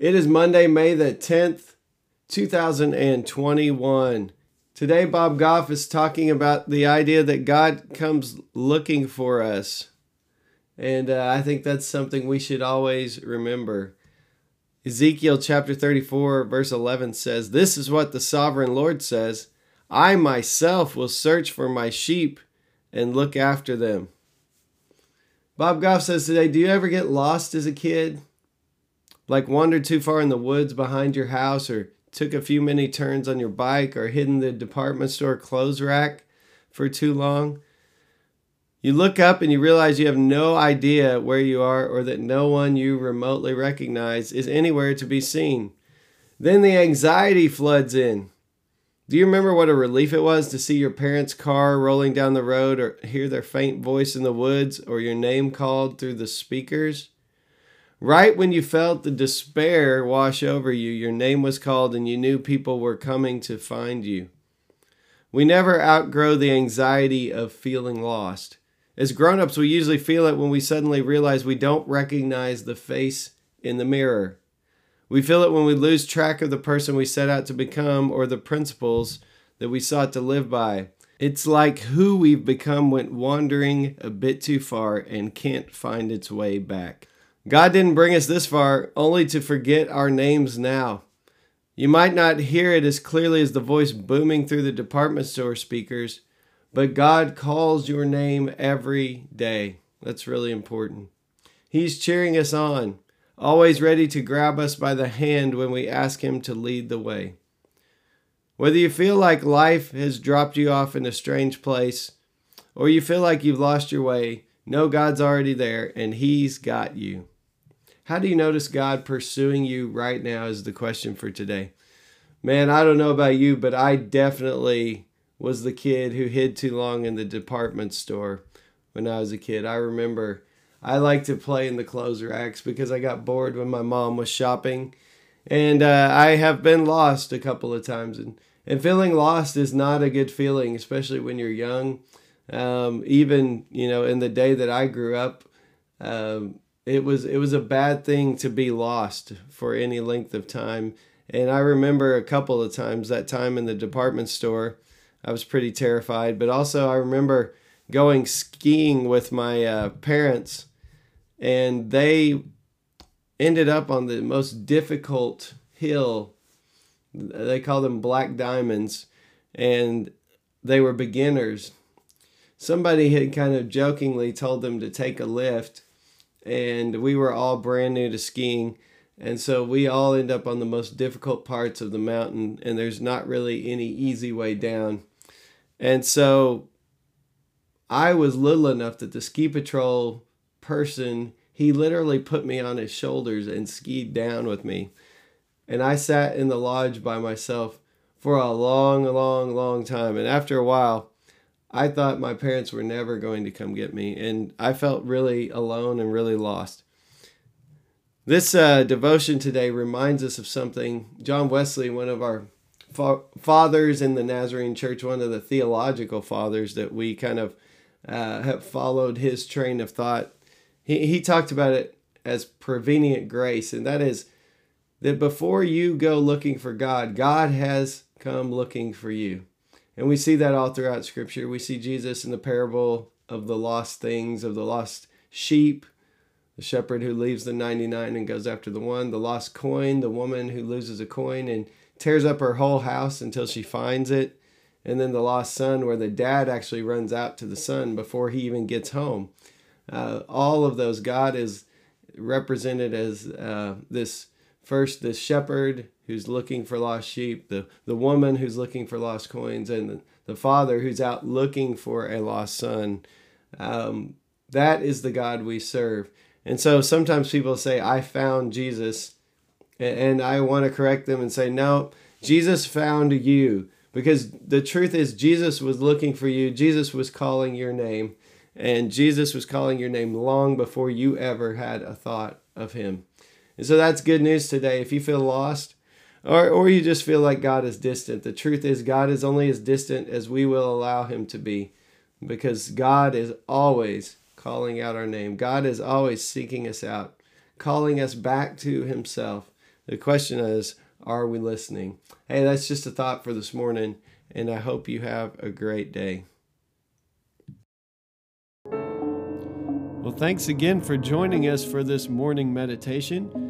It is Monday, May the 10th, 2021. Today, Bob Goff is talking about the idea that God comes looking for us. And uh, I think that's something we should always remember. Ezekiel chapter 34, verse 11 says, This is what the sovereign Lord says I myself will search for my sheep and look after them. Bob Goff says today, do you ever get lost as a kid? Like wandered too far in the woods behind your house, or took a few many turns on your bike, or hidden the department store clothes rack for too long? You look up and you realize you have no idea where you are, or that no one you remotely recognize is anywhere to be seen. Then the anxiety floods in. Do you remember what a relief it was to see your parents' car rolling down the road or hear their faint voice in the woods or your name called through the speakers? Right when you felt the despair wash over you, your name was called and you knew people were coming to find you. We never outgrow the anxiety of feeling lost. As grown ups, we usually feel it when we suddenly realize we don't recognize the face in the mirror. We feel it when we lose track of the person we set out to become or the principles that we sought to live by. It's like who we've become went wandering a bit too far and can't find its way back. God didn't bring us this far only to forget our names now. You might not hear it as clearly as the voice booming through the department store speakers, but God calls your name every day. That's really important. He's cheering us on always ready to grab us by the hand when we ask Him to lead the way. Whether you feel like life has dropped you off in a strange place, or you feel like you've lost your way, know God's already there and He's got you. How do you notice God pursuing you right now? Is the question for today. Man, I don't know about you, but I definitely was the kid who hid too long in the department store when I was a kid. I remember I liked to play in the clothes racks because I got bored when my mom was shopping. And uh, I have been lost a couple of times. And, and feeling lost is not a good feeling, especially when you're young. Um, even, you know, in the day that I grew up, um, it was it was a bad thing to be lost for any length of time. And I remember a couple of times that time in the department store, I was pretty terrified. But also, I remember going skiing with my uh, parents and they ended up on the most difficult hill. They call them black diamonds, and they were beginners. Somebody had kind of jokingly told them to take a lift, and we were all brand new to skiing. And so we all end up on the most difficult parts of the mountain, and there's not really any easy way down. And so I was little enough that the ski patrol person, he literally put me on his shoulders and skied down with me. And I sat in the lodge by myself for a long, long, long time. And after a while, I thought my parents were never going to come get me. And I felt really alone and really lost. This uh, devotion today reminds us of something. John Wesley, one of our fa- fathers in the Nazarene Church, one of the theological fathers that we kind of uh, have followed his train of thought he, he talked about it as prevenient grace, and that is that before you go looking for God, God has come looking for you. And we see that all throughout Scripture. We see Jesus in the parable of the lost things, of the lost sheep, the shepherd who leaves the 99 and goes after the one, the lost coin, the woman who loses a coin and tears up her whole house until she finds it, and then the lost son, where the dad actually runs out to the son before he even gets home uh, all of those, God is represented as uh, this first the shepherd who's looking for lost sheep, the the woman who's looking for lost coins, and the, the father who's out looking for a lost son. Um, that is the God we serve. And so sometimes people say, "I found Jesus," And I want to correct them and say, no, Jesus found you. Because the truth is, Jesus was looking for you. Jesus was calling your name. And Jesus was calling your name long before you ever had a thought of him. And so that's good news today. If you feel lost, or, or you just feel like God is distant, the truth is, God is only as distant as we will allow him to be because God is always calling out our name. God is always seeking us out, calling us back to himself. The question is, are we listening? Hey, that's just a thought for this morning, and I hope you have a great day. Well, thanks again for joining us for this morning meditation.